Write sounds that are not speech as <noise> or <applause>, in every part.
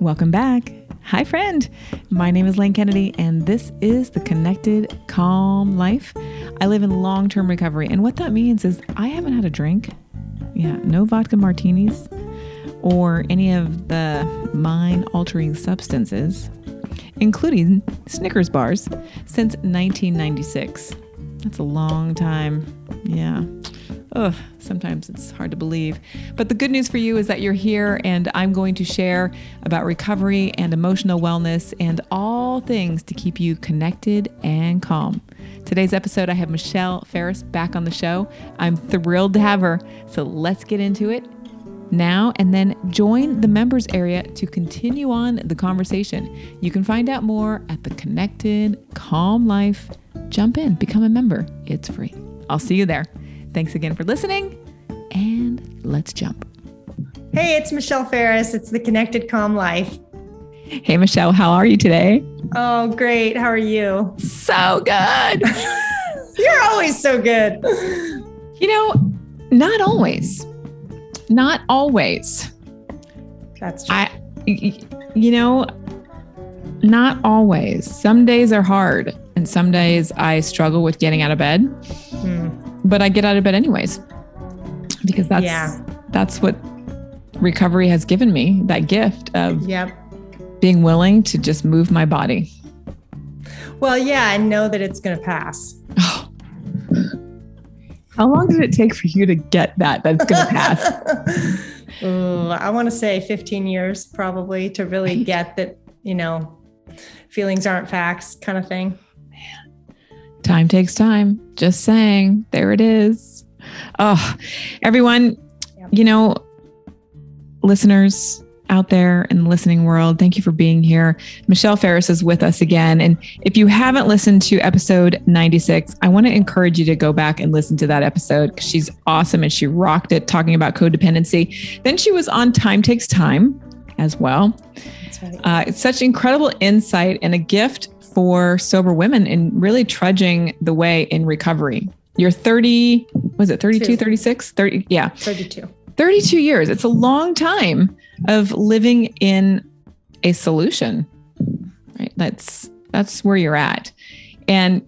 Welcome back. Hi, friend. My name is Lane Kennedy, and this is the Connected Calm Life. I live in long term recovery, and what that means is I haven't had a drink. Yeah, no vodka martinis or any of the mind altering substances, including Snickers bars, since 1996. That's a long time. Yeah. Ugh, sometimes it's hard to believe. But the good news for you is that you're here, and I'm going to share about recovery and emotional wellness and all things to keep you connected and calm. Today's episode, I have Michelle Farris back on the show. I'm thrilled to have her. So let's get into it now and then join the members area to continue on the conversation. You can find out more at the Connected Calm Life. Jump in, become a member. It's free. I'll see you there. Thanks again for listening, and let's jump. Hey, it's Michelle Farris. It's the Connected Calm Life. Hey, Michelle, how are you today? Oh, great. How are you? So good. <laughs> You're always so good. You know, not always. Not always. That's true. I, you know, not always. Some days are hard, and some days I struggle with getting out of bed. But I get out of bed anyways because that's yeah. that's what recovery has given me that gift of yep. being willing to just move my body. Well, yeah, and know that it's going to pass. Oh. <sighs> How long did it take for you to get that that's going to pass? <laughs> Ooh, I want to say 15 years probably to really get that, you know, feelings aren't facts kind of thing. Time takes time. Just saying. There it is. Oh, everyone, you know, listeners out there in the listening world, thank you for being here. Michelle Farris is with us again. And if you haven't listened to episode 96, I want to encourage you to go back and listen to that episode because she's awesome and she rocked it talking about codependency. Then she was on Time Takes Time as well. Right. Uh, it's such incredible insight and a gift for sober women in really trudging the way in recovery. You're 30, was it 32, Two. 36? 30, yeah. 32. 32 years. It's a long time of living in a solution. Right? That's that's where you're at. And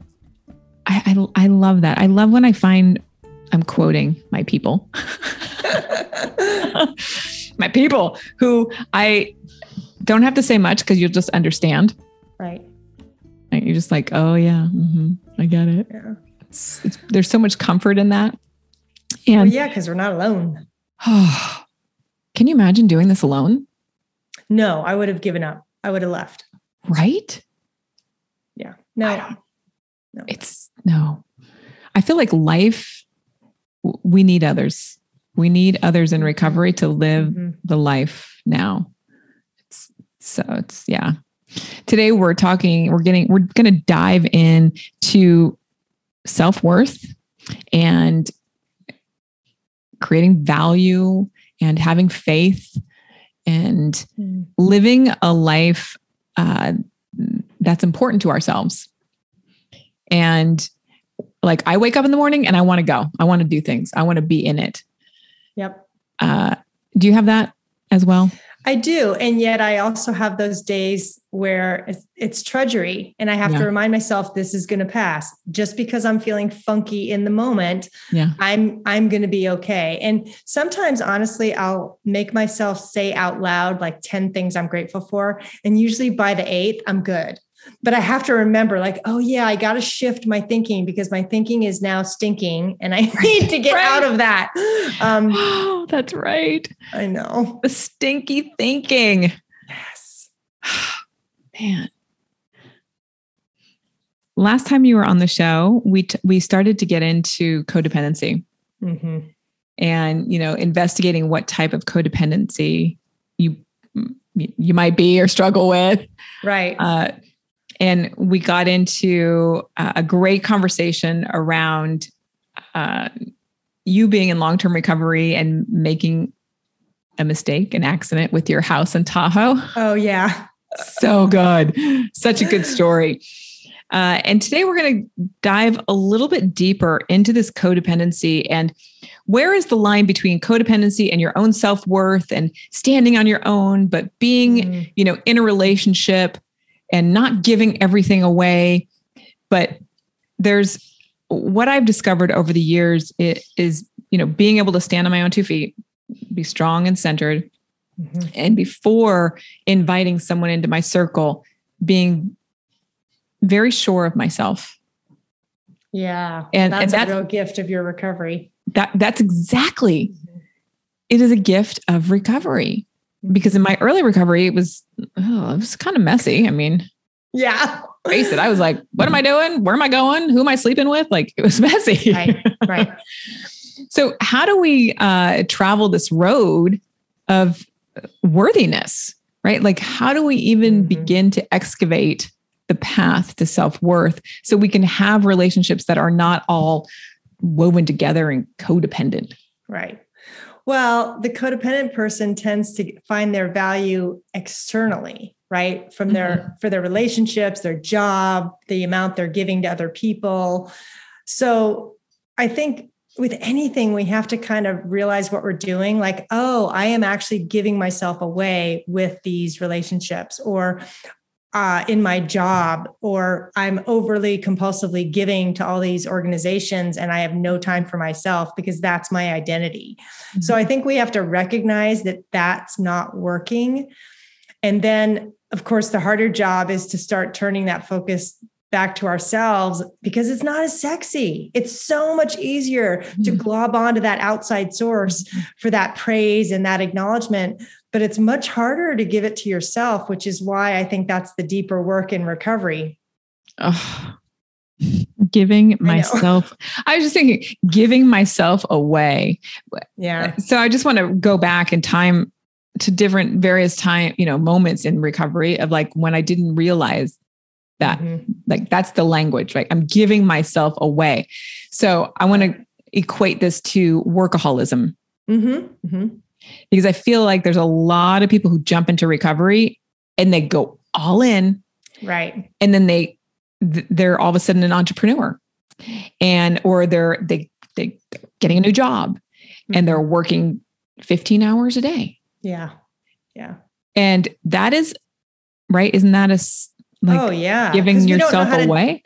I, I, I love that. I love when I find I'm quoting my people. <laughs> my people who I don't have to say much because you'll just understand. Right. You're just like, oh yeah, mm-hmm, I get it. Yeah. It's, it's, there's so much comfort in that. And well, yeah, because we're not alone. Oh, <sighs> can you imagine doing this alone? No, I would have given up. I would have left. Right? Yeah. No. No. It's no. I feel like life. We need others. We need others in recovery to live mm-hmm. the life now. It's so it's yeah. Today we're talking, we're getting, we're going to dive in to self-worth and creating value and having faith and mm. living a life uh, that's important to ourselves. And like I wake up in the morning and I want to go. I want to do things. I want to be in it. Yep. Uh, do you have that as well? I do. And yet I also have those days where it's, it's and I have yeah. to remind myself this is going to pass. Just because I'm feeling funky in the moment, yeah. I'm I'm going to be okay. And sometimes honestly, I'll make myself say out loud like 10 things I'm grateful for and usually by the 8th I'm good but I have to remember, like, oh yeah, I got to shift my thinking because my thinking is now stinking, and I <laughs> need to get right. out of that. Um, <gasps> oh, that's right. I know the stinky thinking. Yes, <sighs> man. Last time you were on the show, we t- we started to get into codependency, mm-hmm. and you know, investigating what type of codependency you you might be or struggle with. Right. Uh, and we got into a great conversation around uh, you being in long term recovery and making a mistake, an accident with your house in Tahoe. Oh, yeah. so good. Such a good story. Uh, and today we're going to dive a little bit deeper into this codependency and where is the line between codependency and your own self-worth and standing on your own but being mm-hmm. you know in a relationship and not giving everything away. But there's what i've discovered over the years is you know being able to stand on my own two feet be strong and centered mm-hmm. and before inviting someone into my circle being very sure of myself. Yeah and that's, and that's a real gift of your recovery. That that's exactly it is a gift of recovery because in my early recovery it was oh, it was kind of messy. I mean yeah. face it i was like what am i <laughs> doing? Where am i going? Who am i sleeping with? Like it was <laughs> messy. Right right. <laughs> So how do we uh, travel this road of worthiness right? Like how do we even mm-hmm. begin to excavate the path to self-worth so we can have relationships that are not all woven together and codependent. Right. Well, the codependent person tends to find their value externally, right? From their mm-hmm. for their relationships, their job, the amount they're giving to other people. So, I think with anything we have to kind of realize what we're doing like oh i am actually giving myself away with these relationships or uh, in my job or I'm overly compulsively giving to all these organizations and I have no time for myself because that's my identity. Mm-hmm. So I think we have to recognize that that's not working. And then, of course, the harder job is to start turning that focus back to ourselves because it's not as sexy. It's so much easier mm-hmm. to glob onto that outside source mm-hmm. for that praise and that acknowledgement but it's much harder to give it to yourself, which is why I think that's the deeper work in recovery. Oh, giving myself, I, I was just thinking, giving myself away. Yeah. So I just want to go back in time to different various time, you know, moments in recovery of like when I didn't realize that mm-hmm. like that's the language, right? I'm giving myself away. So I want to equate this to workaholism. Mm-hmm. Mm-hmm because I feel like there's a lot of people who jump into recovery and they go all in. Right. And then they they're all of a sudden an entrepreneur. And or they're they they are getting a new job mm-hmm. and they're mm-hmm. working 15 hours a day. Yeah. Yeah. And that is right isn't that a like oh yeah giving yourself away?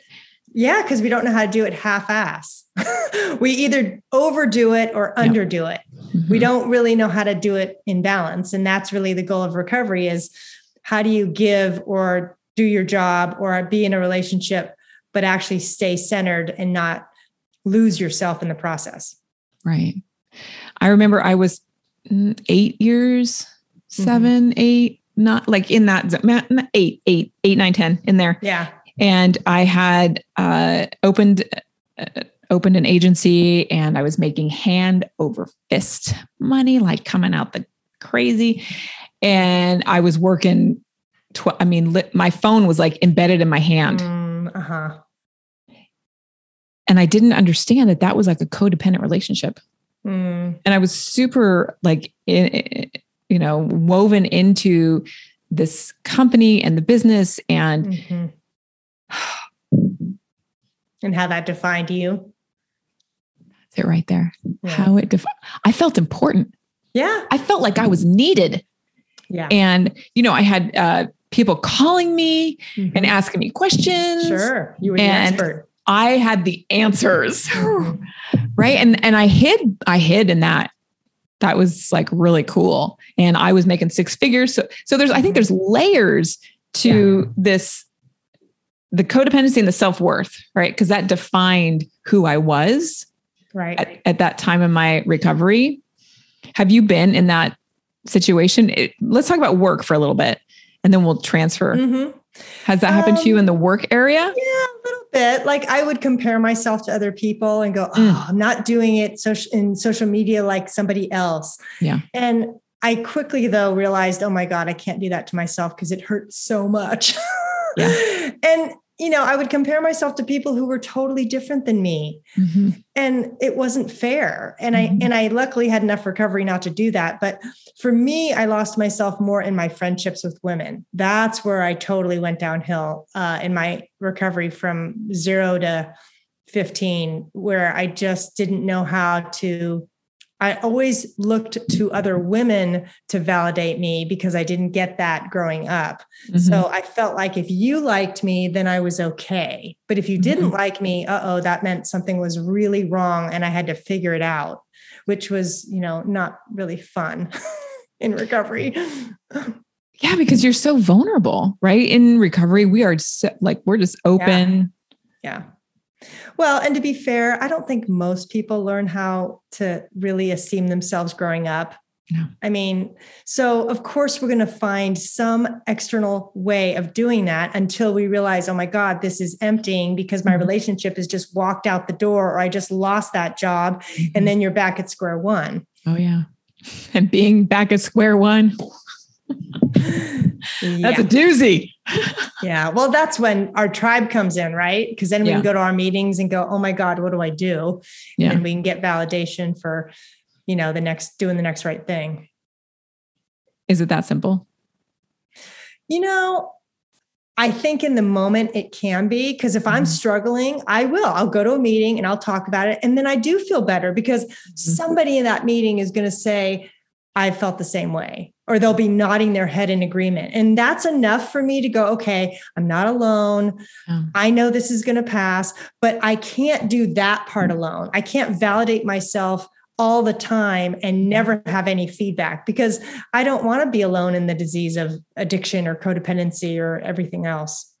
Yeah, because we don't know how to do it half ass. <laughs> we either overdo it or underdo it. Mm-hmm. We don't really know how to do it in balance. And that's really the goal of recovery is how do you give or do your job or be in a relationship, but actually stay centered and not lose yourself in the process. Right. I remember I was mm, eight years, mm-hmm. 7 mm-hmm. eight, not like in that eight, eight, eight, nine, ten in there. Yeah and I had uh, opened uh, opened an agency, and I was making hand over fist money, like coming out the crazy. And I was working. Tw- I mean, li- my phone was like embedded in my hand. Mm, uh huh. And I didn't understand that that was like a codependent relationship. Mm. And I was super like, in, you know, woven into this company and the business and mm-hmm <sighs> and how that defined you. That's it right there. Yeah. How it defined. I felt important. Yeah. I felt like I was needed. Yeah. And, you know, I had uh, people calling me mm-hmm. and asking me questions. Sure. You were the expert. I had the answers. <sighs> Right. And and I hid, I hid in that. That was like really cool. And I was making six figures. So so there's I think there's layers to yeah. this the codependency and the self-worth, right? Because that defined who I was right at, at, that time in my recovery. Have you been in that situation? It, let's talk about work for a little bit and then we'll transfer. Mm-hmm. Has that happened um, to you in the um, work area? Yeah, a little bit. Like I would compare myself to other people and go, "Oh, mm. I'm not doing it in social media like somebody else." Yeah. And I quickly though realized, "Oh my god, I can't do that to myself because it hurts so much." <laughs> Yeah. and you know, I would compare myself to people who were totally different than me. Mm-hmm. And it wasn't fair. And mm-hmm. I and I luckily had enough recovery not to do that. But for me, I lost myself more in my friendships with women. That's where I totally went downhill uh, in my recovery from zero to 15, where I just didn't know how to I always looked to other women to validate me because I didn't get that growing up. Mm-hmm. So I felt like if you liked me, then I was okay. But if you didn't mm-hmm. like me, uh oh, that meant something was really wrong and I had to figure it out, which was, you know, not really fun <laughs> in recovery. yeah, because you're so vulnerable, right? In recovery, we are so, like, we're just open. yeah. yeah well, and to be fair, I don't think most people learn how to really esteem themselves growing up. No. I mean, so of course, we're going to find some external way of doing that until we realize, oh my God, this is emptying because my mm-hmm. relationship has just walked out the door or I just lost that job. Mm-hmm. And then you're back at square one. Oh, yeah. <laughs> And being back at square one. That's a doozy. yeah. Well, that's when our tribe comes in, right? Because then we yeah. can go to our meetings and go, oh my God, what do I do? Yeah. And we can get validation for, you know, the next doing the next right thing. Is it that simple? You know, I think in the moment it can be because if I'm mm-hmm. struggling, I will. I'll go to a meeting and I'll talk about it. And then I do feel better because mm-hmm. somebody in that meeting is going to say, I felt the same way or they'll be nodding their head in agreement. And that's enough for me to go, okay, I'm not alone. I know this is going to pass, but I can't do that part mm-hmm. alone. I can't validate myself all the time and never have any feedback because I don't want to be alone in the disease of addiction or codependency or everything else.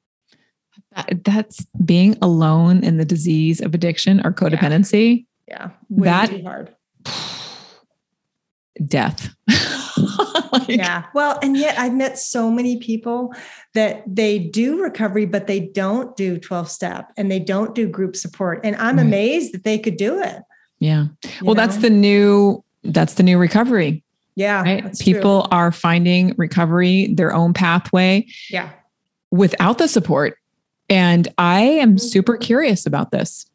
That's being alone in the disease of addiction or codependency. Yeah. yeah. that, hard. <sighs> Death. <laughs> <laughs> like, yeah. Well, and yet I've met so many people that they do recovery, but they don't do 12 step and they don't do group support. And I'm right. amazed that they could do it. Yeah. Well, know? that's the new, that's the new recovery. Yeah. Right? People true. are finding recovery, their own pathway. Yeah. Without the support. And I am mm-hmm. super curious about this.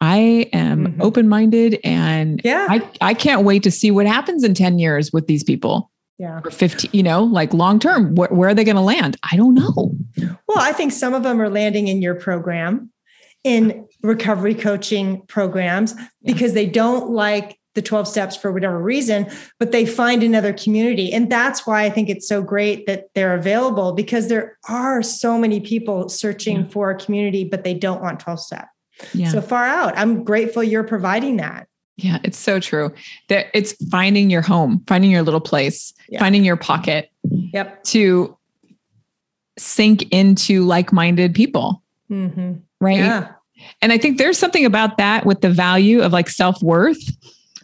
I am mm-hmm. open minded and yeah. I, I can't wait to see what happens in 10 years with these people. Yeah. Or 15, you know, like long term, wh- where are they going to land? I don't know. Well, I think some of them are landing in your program, in recovery coaching programs, yeah. because they don't like the 12 steps for whatever reason, but they find another community. And that's why I think it's so great that they're available because there are so many people searching yeah. for a community, but they don't want 12 step yeah. so far out. I'm grateful you're providing that. Yeah, it's so true. That it's finding your home, finding your little place, yeah. finding your pocket. Yep. To sink into like-minded people. Mm-hmm. Right. Yeah. And I think there's something about that with the value of like self-worth,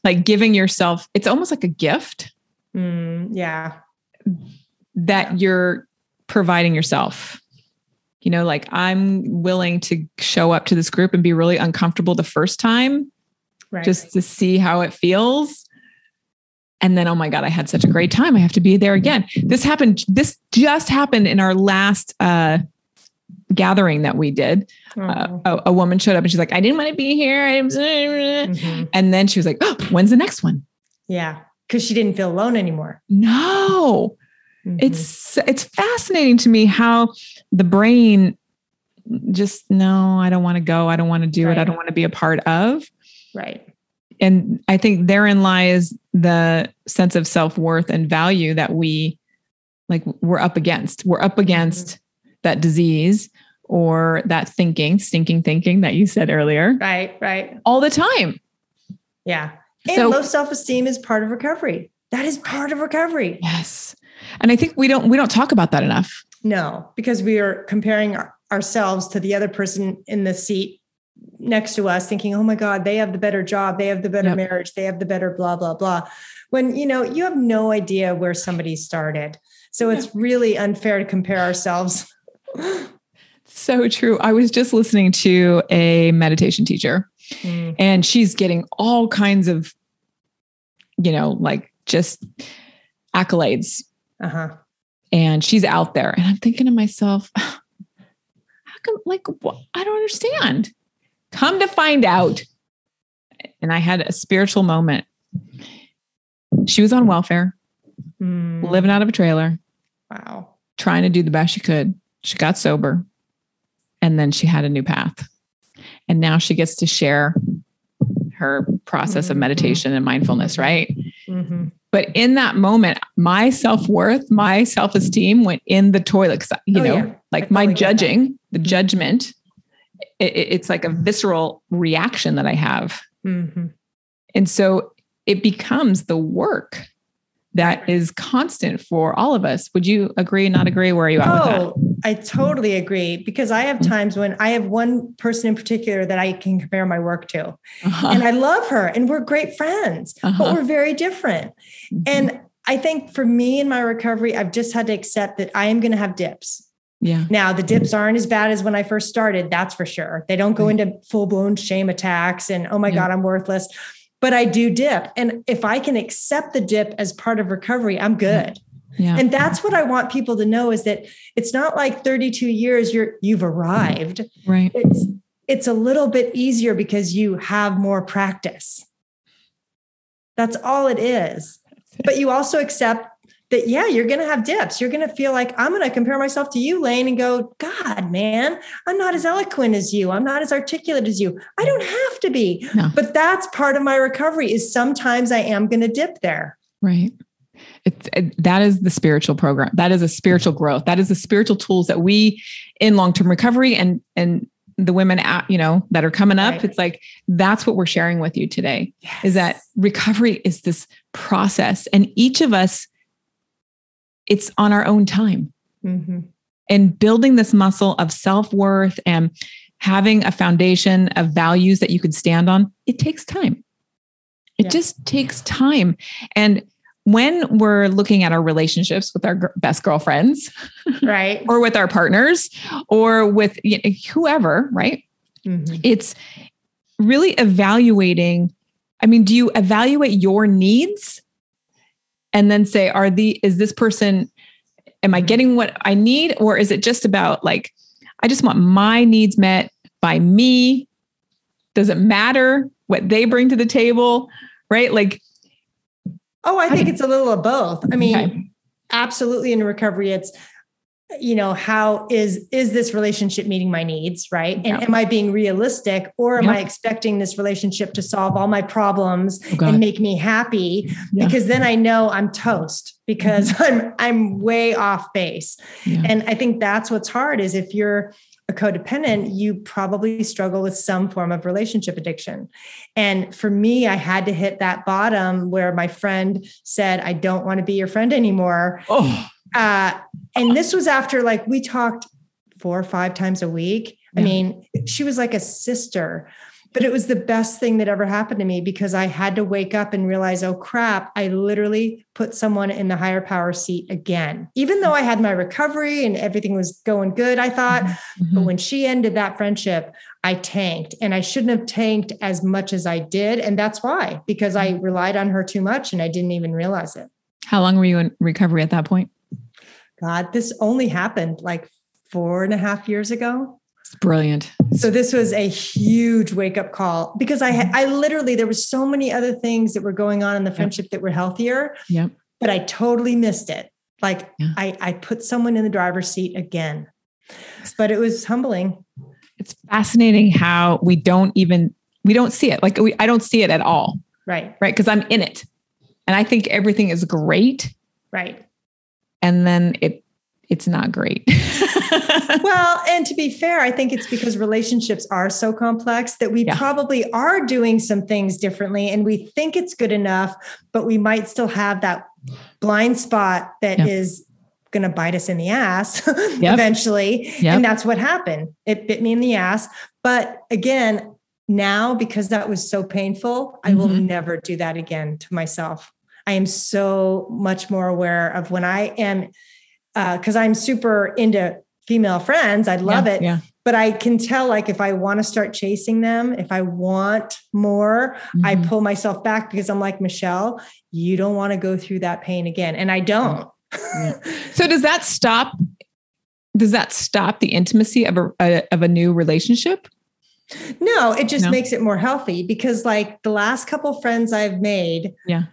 like giving yourself, it's almost like a gift. Mm, yeah. That yeah. you're providing yourself you know, like I'm willing to show up to this group and be really uncomfortable the first time right. just to see how it feels. And then, oh my God, I had such a great time. I have to be there again. This happened, this just happened in our last uh, gathering that we did. Uh, a, a, woman showed up and she's like, I didn't want to be here. Mm-hmm. And then she was like, oh, when's the next one? Yeah. Cause she didn't feel alone anymore. No. Mm-hmm. It's it's fascinating to me how the brain just no, I don't want to go. I don't want to do right. it. I don't want to be a part of. Right. And I think therein lies the sense of self-worth and value that we like we're up against. We're up against mm-hmm. that disease or that thinking, stinking thinking that you said earlier. Right, right. All the time. Yeah. And so, low self-esteem is part of recovery. That is part of recovery. Yes. And I think we don't we don't talk about that enough. No, because we are comparing our, ourselves to the other person in the seat next to us thinking, "Oh my god, they have the better job, they have the better yep. marriage, they have the better blah blah blah." When, you know, you have no idea where somebody started. So it's really unfair to compare ourselves. <laughs> so true. I was just listening to a meditation teacher mm. and she's getting all kinds of you know, like just accolades uh-huh. And she's out there. And I'm thinking to myself, <sighs> how come, like, what? I don't understand. Come to find out. And I had a spiritual moment. She was on welfare, mm. living out of a trailer. Wow. Trying to do the best she could. She got sober and then she had a new path. And now she gets to share her process mm-hmm. of meditation and mindfulness, right? Mm-hmm. But in that moment, my self worth, my self esteem went in the toilet. You oh, know, yeah. like my judging, the mm-hmm. judgment, it, it's like a visceral reaction that I have. Mm-hmm. And so it becomes the work that is constant for all of us. Would you agree, not agree? Where are you at oh, I totally agree because I have mm-hmm. times when I have one person in particular that I can compare my work to. Uh-huh. And I love her and we're great friends, uh-huh. but we're very different. Mm-hmm. And I think for me in my recovery, I've just had to accept that I am going to have dips. Yeah. Now the dips aren't as bad as when I first started, that's for sure. They don't go right. into full blown shame attacks and oh my yeah. god, I'm worthless but I do dip. And if I can accept the dip as part of recovery, I'm mm-hmm. good. Yeah. And that's what I want people to know is that it's not like 32 years you're you've arrived. Right. It's it's a little bit easier because you have more practice. That's all it is. But you also accept that yeah you're going to have dips. You're going to feel like i'm going to compare myself to you lane and go god man i'm not as eloquent as you. I'm not as articulate as you i don't have to be. No. but that's part of my recovery is sometimes i am going to dip there. Right. It's it, that is the spiritual program. That is a spiritual growth. That is the spiritual tools that we in long-term recovery and and the women at, you know that are coming up right. it's like that's what we're sharing with you today yes. is that recovery is this process. And each of us it's on our own time. Mm-hmm. And building this muscle of self worth and having a foundation of values that you could stand on, it takes time. It yeah. just takes time. And when we're looking at our relationships with our best girlfriends, right, <laughs> or with our partners, or with you know, whoever, right, mm-hmm. it's really evaluating. I mean, do you evaluate your needs and then say, are the, is this person, am I mm-hmm. getting what I need? Or is it just about like, I just want my needs met by me? Does it matter what they bring to the table? Right? Like, oh, I think it's a little of both. I mean, okay. absolutely in recovery, it's you know how is is this relationship meeting my needs right and am i being realistic or am i expecting this relationship to solve all my problems oh, and make me happy yeah. because then i know i'm toast because mm-hmm. i'm i'm way off base yeah. and i think that's what's hard is if you're a codependent, you probably struggle with some form of relationship addiction. And for me, I had to hit that bottom where my friend said, I don't want to be your friend anymore. Oh. Uh, and this was after like we talked four or five times a week. Yeah. I mean, she was like a sister, but it was the best thing that ever happened to me because I had to wake up and realize, oh crap, I literally put someone in the higher power seat again. Even though I had my recovery and everything was going good, I thought, mm-hmm. but when she ended that friendship, I tanked and I shouldn't have tanked as much as I did. And that's why, because I mm-hmm. relied on her too much and I didn't even realize it. How long were you in recovery at that point? God, this only happened like four and a half years ago. It's brilliant. So this was a huge wake up call because I mm-hmm. I literally there were so many other things that were going on in the friendship yep. that were healthier. Yep. But I totally missed it. Like yeah. I I put someone in the driver's seat again. But it was humbling. It's fascinating how we don't even we don't see it. Like we I don't see it at all. Right. Right, because I'm in it. And I think everything is great. Right and then it it's not great. <laughs> well, and to be fair, I think it's because relationships are so complex that we yeah. probably are doing some things differently and we think it's good enough, but we might still have that blind spot that yeah. is going to bite us in the ass <laughs> yep. eventually. Yep. And that's what happened. It bit me in the ass. But again, now because that was so painful, mm-hmm. I will mm-hmm. never do that again to myself. I am so much more aware of when I am, because uh, I'm super into female friends. I love yeah, it. Yeah. But I can tell, like, if I want to start chasing them, if I want more, mm-hmm. I pull myself back because I'm like, Michelle, you don't want to go through that pain again. And I don't. Yeah. <laughs> so, does that stop does that stop the intimacy of a, a of a new relationship? No, it just no? makes it more healthy because like the last couple friends I've made yeah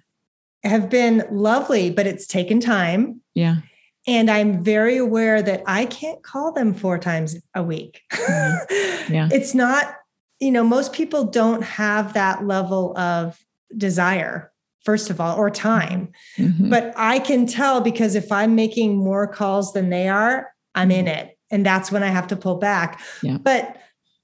have been lovely, but it's taken time. Yeah. And I'm very aware that I can't call them four times a week. Mm-hmm. <laughs> Yeah. it's not, you know, most people don't have that level of desire, first of all, or time. Mm-hmm. But I can tell because if I'm making more calls than they are, I'm in mm-hmm. it. And that's when I have to pull back. Yeah. But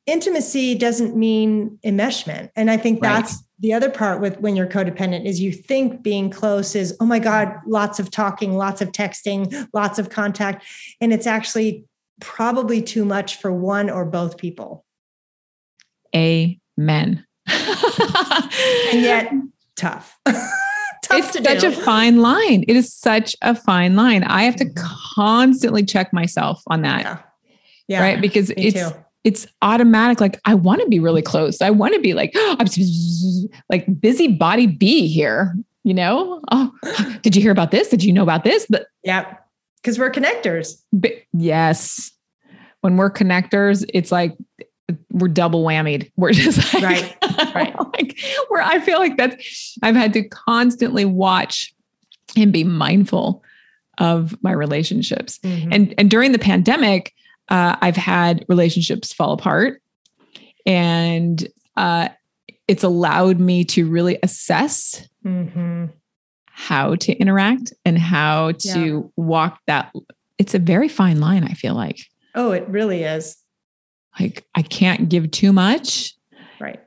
intimacy doesn't mean enmeshment. And I think that's right. The other part with when you're codependent is you think being close is, oh my God, lots of talking, lots of texting, lots of contact. And it's actually probably too much for one or both people. Amen. <laughs> and yet tough. <laughs> it's such do. a fine line. It is such a fine line. I have to mm-hmm. constantly check myself on that. Yeah. yeah right. Because it's too it's automatic. Like I want to be really close. I want to be like, oh, <gasps> I'm like busy body bee here. You know? Oh, <gasps> did you hear about this? Did you know about this? But yeah, because we're connectors. But yes, when we're connectors, it's like we're double whammied. We're just like, right, <laughs> right. like where I feel like that's I've had to constantly watch and be mindful of my relationships. Mm-hmm. And and during the pandemic, uh, I've had relationships fall apart, and uh, it's allowed me to really assess mm-hmm. how to interact and how to yeah. walk that. It's a very fine line. I feel like. Oh, it really is. Like I can't give too much. Right.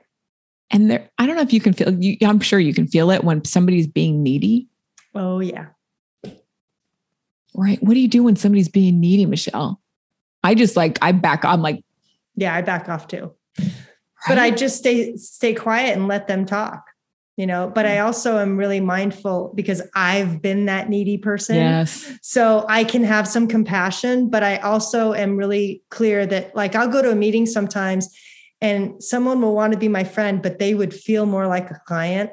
And there, I don't know if you can feel. You, I'm sure you can feel it when somebody's being needy. Oh yeah. Right. What do you do when somebody's being needy, Michelle? I just like I back I'm like yeah, I back off too. Right? But I just stay stay quiet and let them talk. You know, but I mm. also am really mindful because I've been that needy person. Yes. So I can have some compassion, but I also am really clear that like I'll go to a meeting sometimes and someone will want to be my friend, but they would feel more like a client.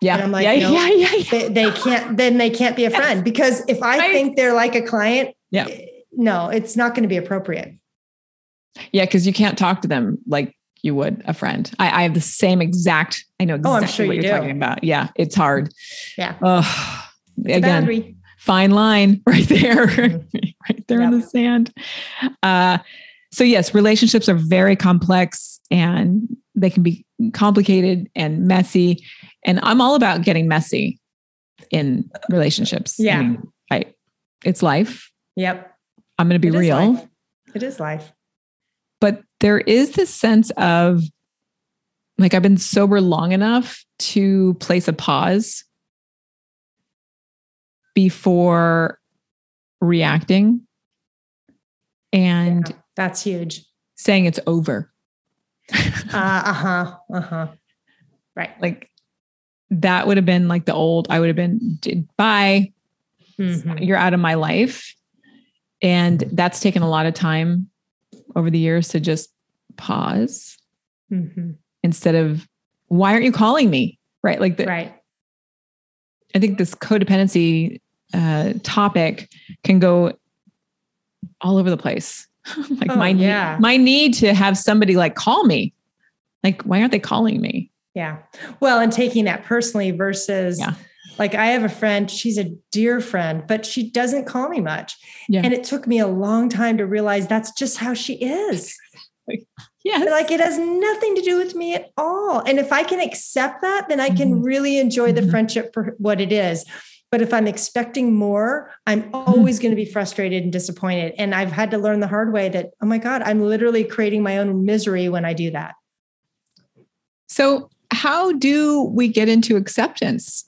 Yeah. And I'm like, yeah, no, yeah, yeah, yeah. They, they, can't, then they can't be a friend because if I, I think they're like a client, yeah no, it's not going to be appropriate. Yeah, because you can't talk to them like you would a friend. I, I have the same exact. I know exactly oh, I'm sure what you are talking about. Yeah, it's hard. Yeah. Oh, again, fine line <laughs> right there, right there yep. in the sand. Uh, so yes, relationships are very complex and they can be complicated and messy. And I'm all about getting messy in relationships. Yeah. I mean, I, it's life. Yep. I'm going to be it real. Life. It is life. But there is this sense of like I've been sober long enough to place a pause before reacting and yeah, that's huge saying it's over <laughs> uh huh uh huh right like that would have been like the old i would have been bye mm-hmm. you're out of my life and that's taken a lot of time over the years to just pause mm-hmm. instead of, why aren't you calling me? Right. Like, the, right. I think this codependency uh, topic can go all over the place. <laughs> like oh, my yeah. need, my need to have somebody like call me. Like, why aren't they calling me? Yeah. Well, and taking that personally versus yeah. Like I have a friend, she's a dear friend, but she doesn't call me much. Yeah. And it took me a long time to realize that's just how she is. <laughs> Yes. Like it has nothing to do with me at all. And if I can accept that, then I can mm-hmm. really enjoy the mm-hmm. friendship for what it is. But if I'm expecting more, I'm mm-hmm. always going to be frustrated and disappointed. And I've had to learn the hard way that, oh my God, I'm literally creating my own misery when I do that. So, how do we get into acceptance?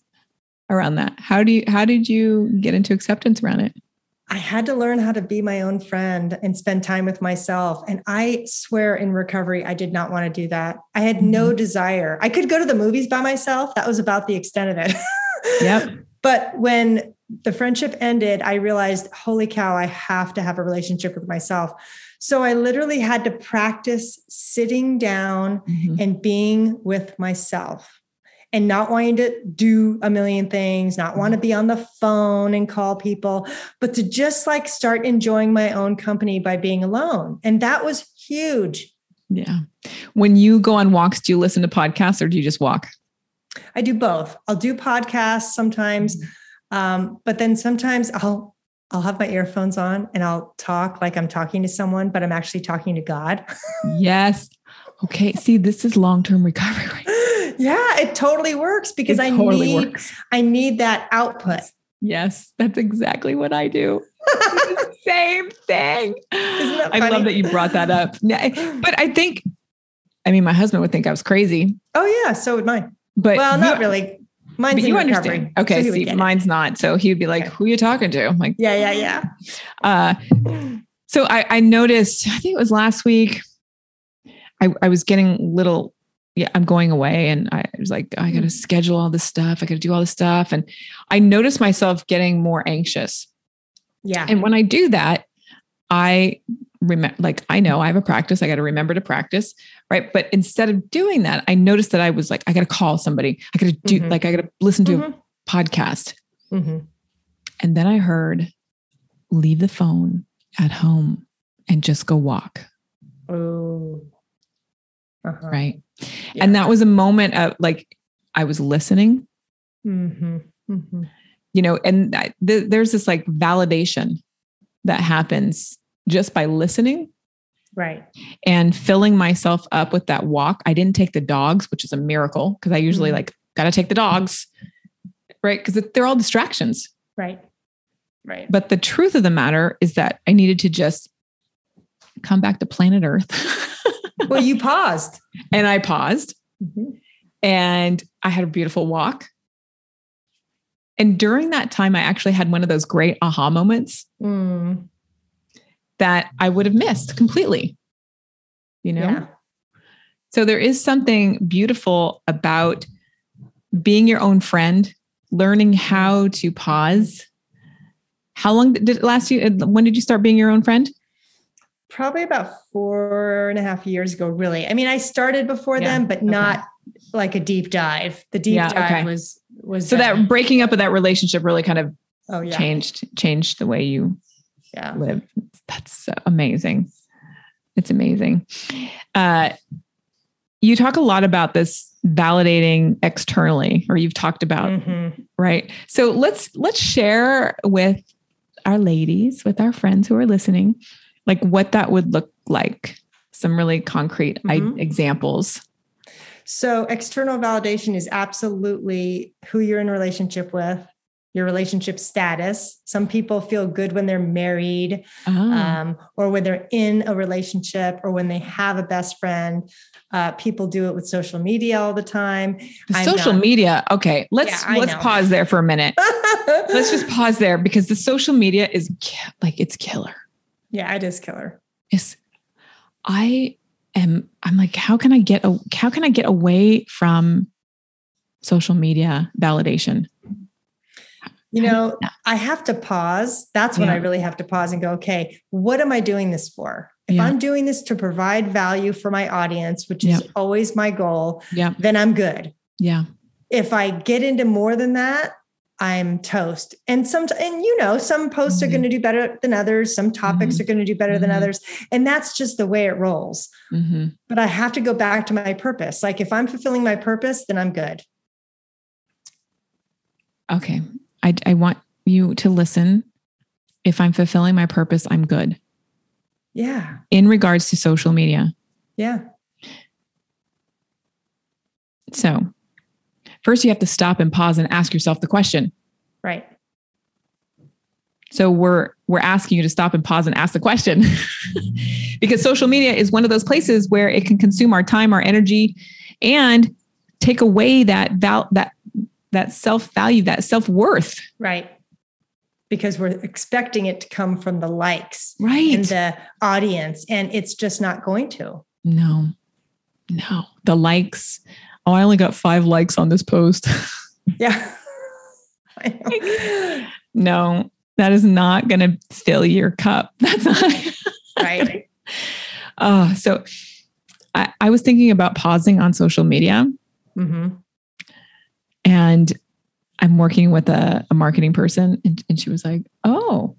Around that? How do you how did you get into acceptance around it? I had to learn how to be my own friend and spend time with myself. And I swear in recovery, I did not want to do that. I had no mm-hmm. desire. I could go to the movies by myself. That was about the extent of it. Yep. <laughs> but when the friendship ended, I realized, holy cow, I have to have a relationship with myself. So I literally had to practice sitting down mm-hmm. and being with myself. And not wanting to do a million things, not want to be on the phone and call people, but to just like start enjoying my own company by being alone. And that was huge. Yeah. When you go on walks, do you listen to podcasts or do you just walk? I do both. I'll do podcasts sometimes, mm-hmm. um, but then sometimes I'll I'll have my earphones on and I'll talk like I'm talking to someone, but I'm actually talking to God. <laughs> yes. Okay. See, this is long-term recovery. Right? <laughs> yeah, it totally works because it I totally need works. I need that output. Yes, that's exactly what I do. <laughs> Same thing. I love that you brought that up. But I think, I mean, my husband would think I was crazy. Oh yeah, so would mine. But well, not really. Mine's but you recovery, understand. Okay, so see, mine's it. not. So he would be like, okay. "Who are you talking to?" I'm like, "Yeah, yeah, yeah." Uh, so I, I noticed. I think it was last week. I, I was getting little. Yeah, I'm going away, and I was like, I got to mm. schedule all this stuff. I got to do all this stuff, and I noticed myself getting more anxious. Yeah, and when I do that, I remember like I know I have a practice. I got to remember to practice, right? But instead of doing that, I noticed that I was like, I got to call somebody. I got to do mm-hmm. like I got to listen to mm-hmm. a podcast. Mm-hmm. And then I heard, leave the phone at home and just go walk. Oh, uh-huh. right. Yeah. And that was a moment of like I was listening. Mm-hmm. Mm-hmm. You know, and th- there's this like validation that happens just by listening. Right. And filling myself up with that walk. I didn't take the dogs, which is a miracle because I usually mm-hmm. like, got to take the dogs, right? Because they're all distractions. Right. Right. But the truth of the matter is that I needed to just come back to planet Earth. <laughs> well, you paused. And I paused. Mm-hmm. And I had a beautiful walk. And during that time, I actually had one of those great aha moments. Mm that I would have missed completely. You know? Yeah. So there is something beautiful about being your own friend, learning how to pause. How long did it last you? When did you start being your own friend? Probably about four and a half years ago, really. I mean, I started before yeah. then, but okay. not like a deep dive. The deep yeah, dive okay. was was so that breaking up of that relationship really kind of oh, yeah. changed changed the way you yeah. live. That's amazing. It's amazing. Uh, you talk a lot about this validating externally, or you've talked about, mm-hmm. right? So let's let's share with our ladies, with our friends who are listening, like what that would look like. Some really concrete mm-hmm. I- examples. So external validation is absolutely who you're in relationship with, your relationship status. Some people feel good when they're married oh. um, or when they're in a relationship or when they have a best friend. Uh, people do it with social media all the time. The social not, media. Okay, let's yeah, let's know. pause there for a minute. <laughs> let's just pause there because the social media is ki- like it's killer. Yeah, it is killer. It's I am I'm like how can I get a how can I get away from social media validation? you know, I have to pause. That's when yeah. I really have to pause and go, okay, what am I doing this for? If yeah. I'm doing this to provide value for my audience, which is always my goal, yeah. then I'm good. Yeah. If I get into more than that, I'm toast. And some, and you know, some posts mm-hmm. are going to do better than others. Some topics mm-hmm. are going to do better mm-hmm. than others. And that's just the way it rolls. Mm-hmm. But I have to go back to my purpose. Like if I'm fulfilling my purpose, then I'm good. Okay. I, I want you to listen. If I'm fulfilling my purpose, I'm good. Yeah. In regards to social media. Yeah. So, first you have to stop and pause and ask yourself the question. Right. So we're we're asking you to stop and pause and ask the question. <laughs> because social media is one of those places where it can consume our time, our energy and take away that val- that that self value, that self worth. Right. Because we're expecting it to come from the likes, right, and the audience, and it's just not going to. No, no, the likes. Oh, I only got five likes on this post. <laughs> yeah. <laughs> no, that is not going to fill your cup. <laughs> That's not right. Oh, so I, I, was thinking about pausing on social media. Mm-hmm And I'm working with a, a marketing person, and, and she was like, Oh,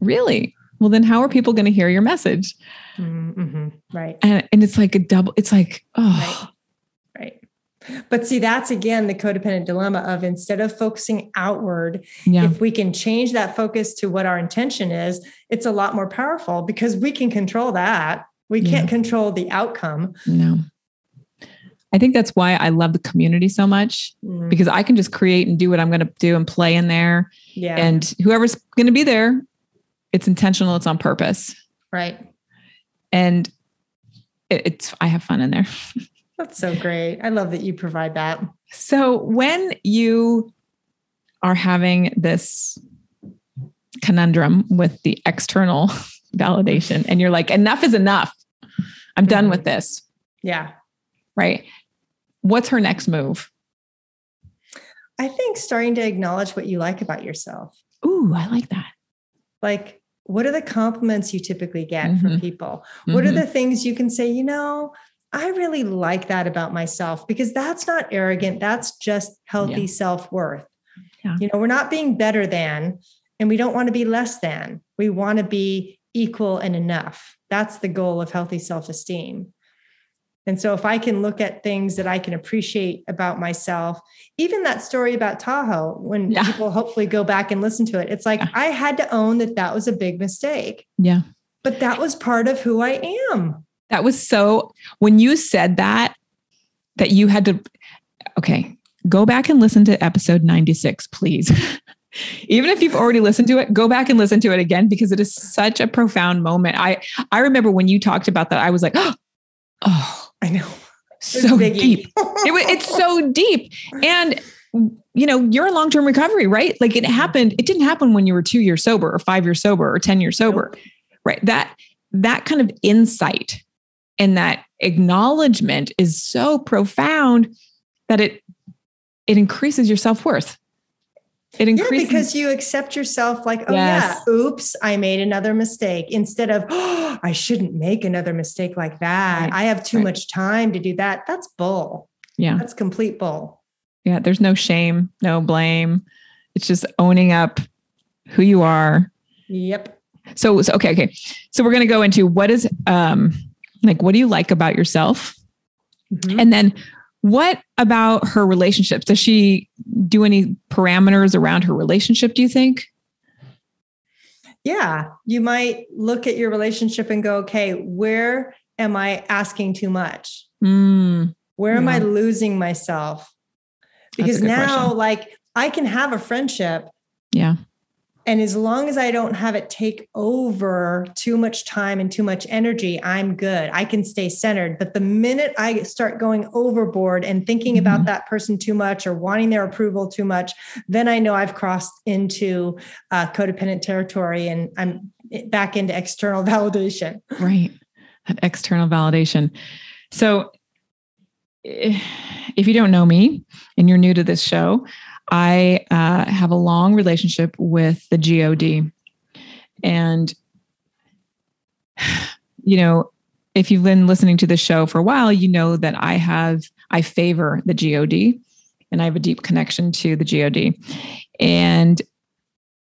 really? Well, then how are people going to hear your message? Mm-hmm. Right. And, and it's like a double, it's like, oh, right. But see, that's again the codependent dilemma of instead of focusing outward, yeah. if we can change that focus to what our intention is, it's a lot more powerful because we can control that. We can't control the outcome. No. I think that's why I love the community so much mm. because I can just create and do what I'm going to do and play in there. Yeah. And whoever's going to be there, it's intentional, it's on purpose. Right. And it's, I have fun in there. <laughs> That's so great. I love that you provide that. So when you are having this conundrum with the external <laughs> validation and you're like, enough is enough. I'm done mm-hmm. with this. Yeah. Right. What's her next move? I think starting to acknowledge what you like about yourself. Ooh, I like that. Like, what are the compliments you typically get mm-hmm. from people? Mm-hmm. What are mm-hmm. the things you can say, you know, I really like that about myself because that's not arrogant. That's just healthy yeah. self worth. Yeah. You know, we're not being better than, and we don't want to be less than. We want to be equal and enough. That's the goal of healthy self esteem. And so, if I can look at things that I can appreciate about myself, even that story about Tahoe, when yeah. people hopefully go back and listen to it, it's like I had to own that that was a big mistake. Yeah. But that was part of who I am. That was so, when you said that, that you had to, okay, go back and listen to episode 96, please. <laughs> Even if you've already listened to it, go back and listen to it again because it is such a profound moment. I I remember when you talked about that, I was like, <gasps> oh, I know. <laughs> So deep. it, it's so <laughs> deep. And you know, you're in long-term recovery, right? Like it mm-hmm. happened, it didn't happen when you were two years sober or five years sober or 10 years sober. Right. That that kind of insight and that acknowledgement is so profound that it it increases your self-worth. It increases yeah, because you accept yourself like oh yes. yeah oops i made another mistake instead of oh <gasps> i shouldn't make another mistake like that. Right. i have too right. much time to do that. That's bull. Yeah. That's complete bull. Yeah there's no shame no blame. It's just owning up who you are. Yep. So, so okay okay. So we're going to go into what is um like, what do you like about yourself? Mm-hmm. And then what about her relationships? Does she do any parameters around her relationship, do you think? Yeah, you might look at your relationship and go, okay, where am I asking too much? Mm, where yeah. am I losing myself? Because now, question. like, I can have a friendship. Yeah. And as long as I don't have it take over too much time and too much energy, I'm good. I can stay centered. But the minute I start going overboard and thinking mm-hmm. about that person too much or wanting their approval too much, then I know I've crossed into uh, codependent territory and I'm back into external <laughs> validation. Right. That external validation. So eh, if you don't know me and you're new to this show, I uh, have a long relationship with the GOD. And, <sighs> you know, if you've been listening to the show for a while, you know that I have, I favor the GOD and I have a deep connection to the GOD. And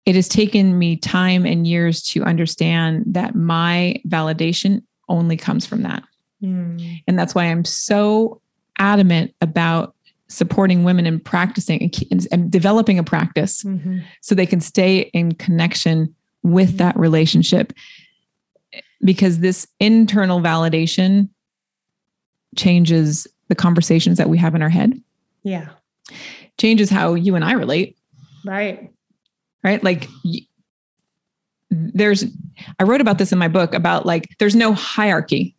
it has taken me time and years to understand that my validation only comes from that. Mm. And that's why I'm so adamant about supporting women in practicing and, and developing a practice mm-hmm. so they can stay in connection with that relationship. Because this internal validation changes the conversations that we have in our head. Yeah. Changes how you and i relate. Right. Right? Like there's i wrote about this in my book about like there's no hierarchy.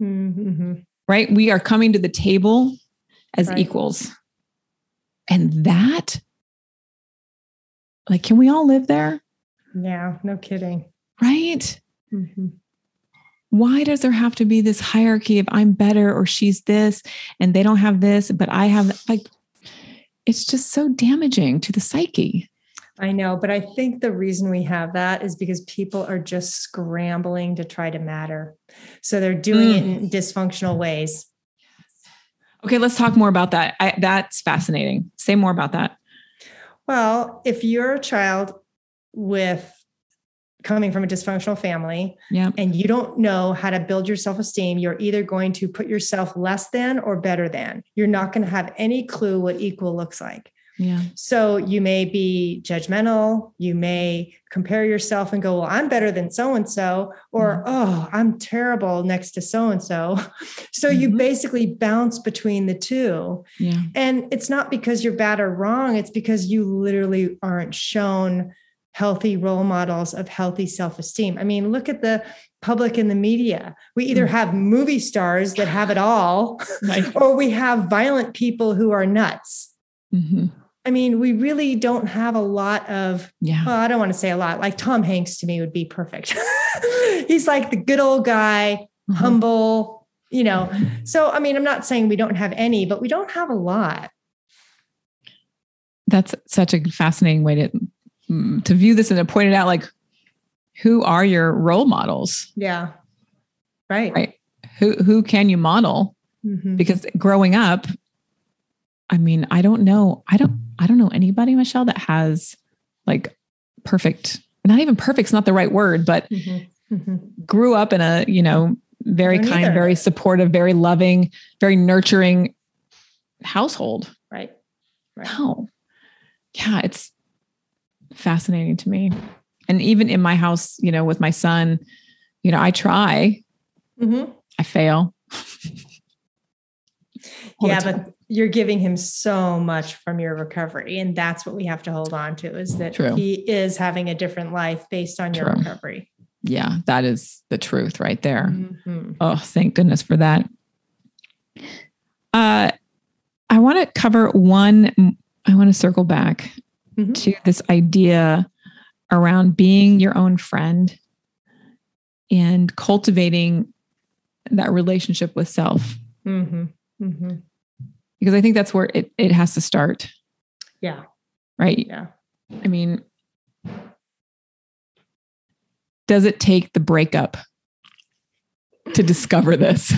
Mm-hmm. right? We are coming to the table as right. equals. And that, like, can we all live there? Yeah, no kidding. Right? Mm-hmm. Why does there have to be this hierarchy of I'm better or she's this and they don't have this, but I have like, it's just so damaging to the psyche. I know, but I think the reason we have that is because people are just scrambling to try to matter. So they're doing mm. it in dysfunctional ways. Okay, let's talk more about that. I, that's fascinating. Say more about that. Well, if you're a child with coming from a dysfunctional family yeah. and you don't know how to build your self-esteem you're either going to put yourself less than or better than you're not going to have any clue what equal looks like yeah so you may be judgmental you may compare yourself and go well i'm better than so and so or mm-hmm. oh i'm terrible next to <laughs> so and so so mm-hmm. you basically bounce between the two yeah and it's not because you're bad or wrong it's because you literally aren't shown healthy role models of healthy self-esteem. I mean, look at the public in the media. We either mm. have movie stars that have it all, <laughs> or we have violent people who are nuts. Mm-hmm. I mean, we really don't have a lot of, yeah. well, I don't want to say a lot. Like Tom Hanks to me would be perfect. <laughs> He's like the good old guy, mm-hmm. humble, you know. So, I mean, I'm not saying we don't have any, but we don't have a lot. That's such a fascinating way to Mm, to view this and to point it out like who are your role models yeah right right who who can you model mm-hmm. because growing up i mean i don't know i don't i don't know anybody michelle that has like perfect not even perfect's not the right word but mm-hmm. Mm-hmm. grew up in a you know very kind very supportive very loving very nurturing household right right no yeah it's fascinating to me. And even in my house, you know, with my son, you know, I try, mm-hmm. I fail. yeah, but you're giving him so much from your recovery. And that's what we have to hold on to is that True. he is having a different life based on your True. recovery. Yeah, that is the truth right there. Mm-hmm. Oh, thank goodness for that. Uh, I want to cover one, I want to circle back mm-hmm. to this idea around being your own friend and cultivating that relationship with self. Mm-hmm. Because I think that's where it, it has to start. Yeah. Right. Yeah. I mean, does it take the breakup to discover this?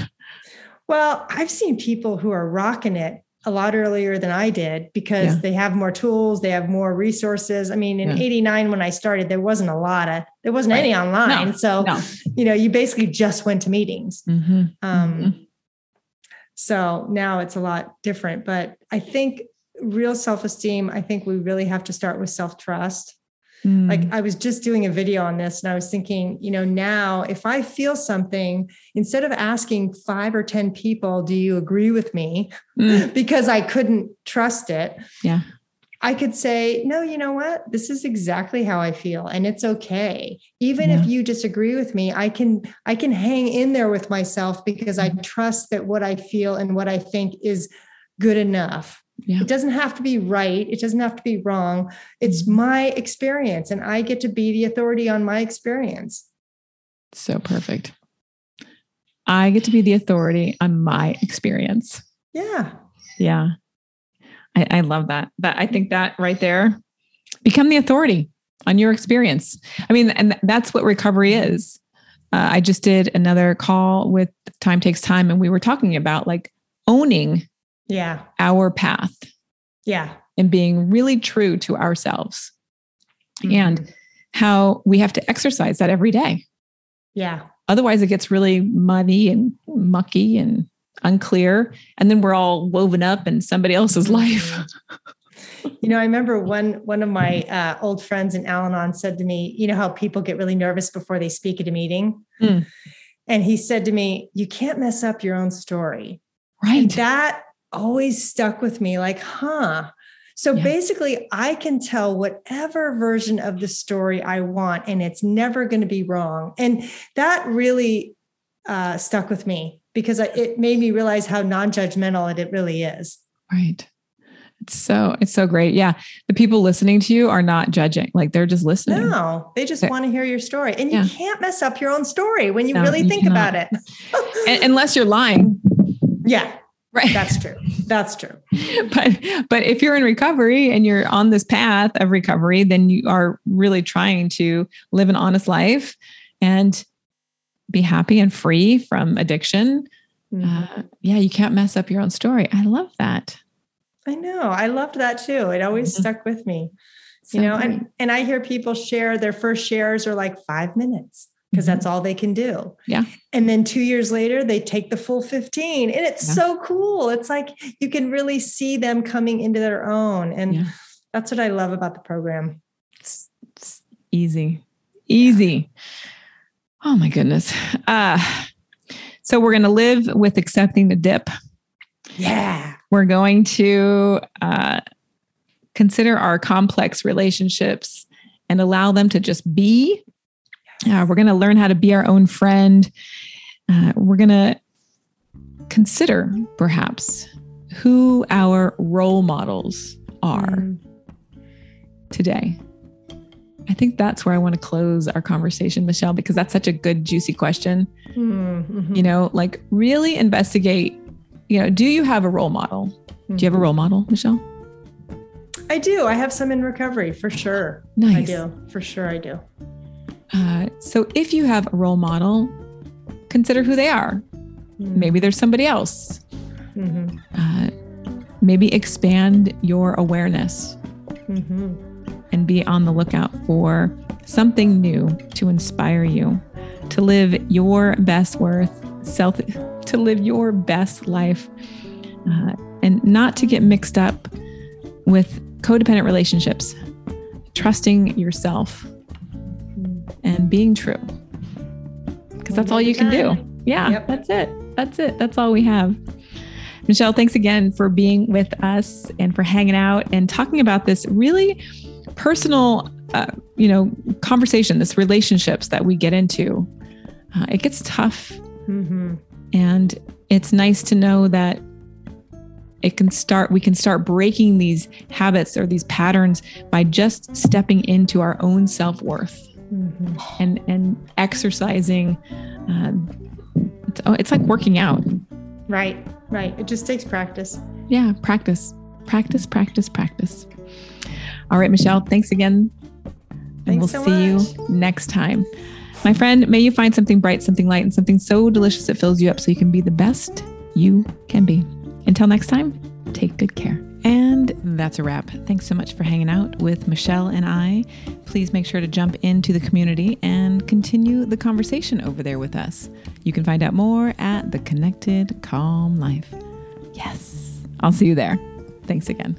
Well, I've seen people who are rocking it a lot earlier than I did because yeah. they have more tools, they have more resources. I mean, in yeah. 89 when I started, there wasn't a lot of there wasn't right. any online. No. So, no. you know, you basically just went to meetings. Mm-hmm. Um, mm-hmm. So now it's a lot different, but I think real self-esteem, I think we really have to start with self-trust. Mm. Like I was just doing a video on this and I was thinking, you know, now if I feel something, instead of asking five or 10 people, do you agree with me? Mm. <laughs> because I couldn't trust it. Yeah. I could say, no, you know what? This is exactly how I feel and it's okay. Even yeah. if you disagree with me, I can I can hang in there with myself because I mm-hmm. trust that what I feel and what I think is good enough. Yeah. It doesn't have to be right. It doesn't have to be wrong. It's mm-hmm. my experience, and I get to be the authority on my experience. So perfect. I get to be the authority on my experience. Yeah. Yeah. I, I love that. That I think that right there, become the authority on your experience. I mean, and that's what recovery is. Uh, I just did another call with Time Takes Time, and we were talking about like owning yeah our path yeah and being really true to ourselves mm-hmm. and how we have to exercise that every day yeah otherwise it gets really muddy and mucky and unclear and then we're all woven up in somebody else's mm-hmm. life <laughs> you know i remember one one of my uh, old friends in al-anon said to me you know how people get really nervous before they speak at a meeting mm. and he said to me you can't mess up your own story right and that always stuck with me like, huh. So yeah. basically, I can tell whatever version of the story I want, and it's never going to be wrong. And that really uh, stuck with me because it made me realize how non-judgmental it, it really is. Right. It's so it's so great. Yeah. The people listening to you are not judging. Like they're just listening. No, they just they're, want to hear your story. And you yeah. can't mess up your own story when you no, really you think cannot. about it. unless you're lying. Yeah. Right. That's true. That's true. <laughs> but but if you're in recovery and you're on this path of recovery, then you are really trying to live an honest life and be happy and free from addiction mm-hmm. uh, yeah, you can't mess up your own story. I love that. I know. I loved that too. It always mm-hmm. stuck with me. So you know, great. and and I hear people share their first shares are like five minutes because mm-hmm. that's all they can do. Yeah. And then two years later, they take the full 15. And it's yeah. so cool. It's like you can really see them coming into their own. And yeah. that's what I love about the program. It's, it's easy. Easy. Oh my goodness. Uh so we're gonna live with accepting the dip. Yeah. We're going to uh consider our complex relationships and allow them to just be uh, we're going to learn how to be our own friend. Uh, we're going to consider perhaps who our role models are mm. today. I think that's where I want to close our conversation, Michelle, because that's such a good, juicy question. Mm-hmm. You know, like really investigate, you know, do you have a role model? Mm-hmm. Do you have a mm-hmm. role model, Michelle? I do. I have some in recovery for sure. Nice. I do. For sure, I do. Uh, so if you have a role model, consider who they are. Mm-hmm. Maybe there's somebody else. Mm-hmm. Uh, maybe expand your awareness mm-hmm. And be on the lookout for something new to inspire you to live your best worth self to live your best life uh, and not to get mixed up with codependent relationships trusting yourself and being true. Because that's all you can do. Yeah, yep. that's it. That's it. That's all we have. Michelle, thanks again for being with us and for hanging out and talking about this really personal, uh, you know, conversation, this relationships that we get into. Uh, it gets tough. Mm-hmm. And it's nice to know that it can start we can start breaking these habits or these patterns by just stepping into our own self-worth mm-hmm. and and exercising. Uh, it's, oh, it's like working out. Right, right. It just takes practice. Yeah, practice, practice, practice, practice. All right, Michelle. Thanks again, and thanks we'll so see much. you next time. My friend, may you find something bright, something light, and something so delicious it fills you up so you can be the best you can be. Until next time, take good care. And that's a wrap. Thanks so much for hanging out with Michelle and I. Please make sure to jump into the community and continue the conversation over there with us. You can find out more at The Connected Calm Life. Yes, I'll see you there. Thanks again.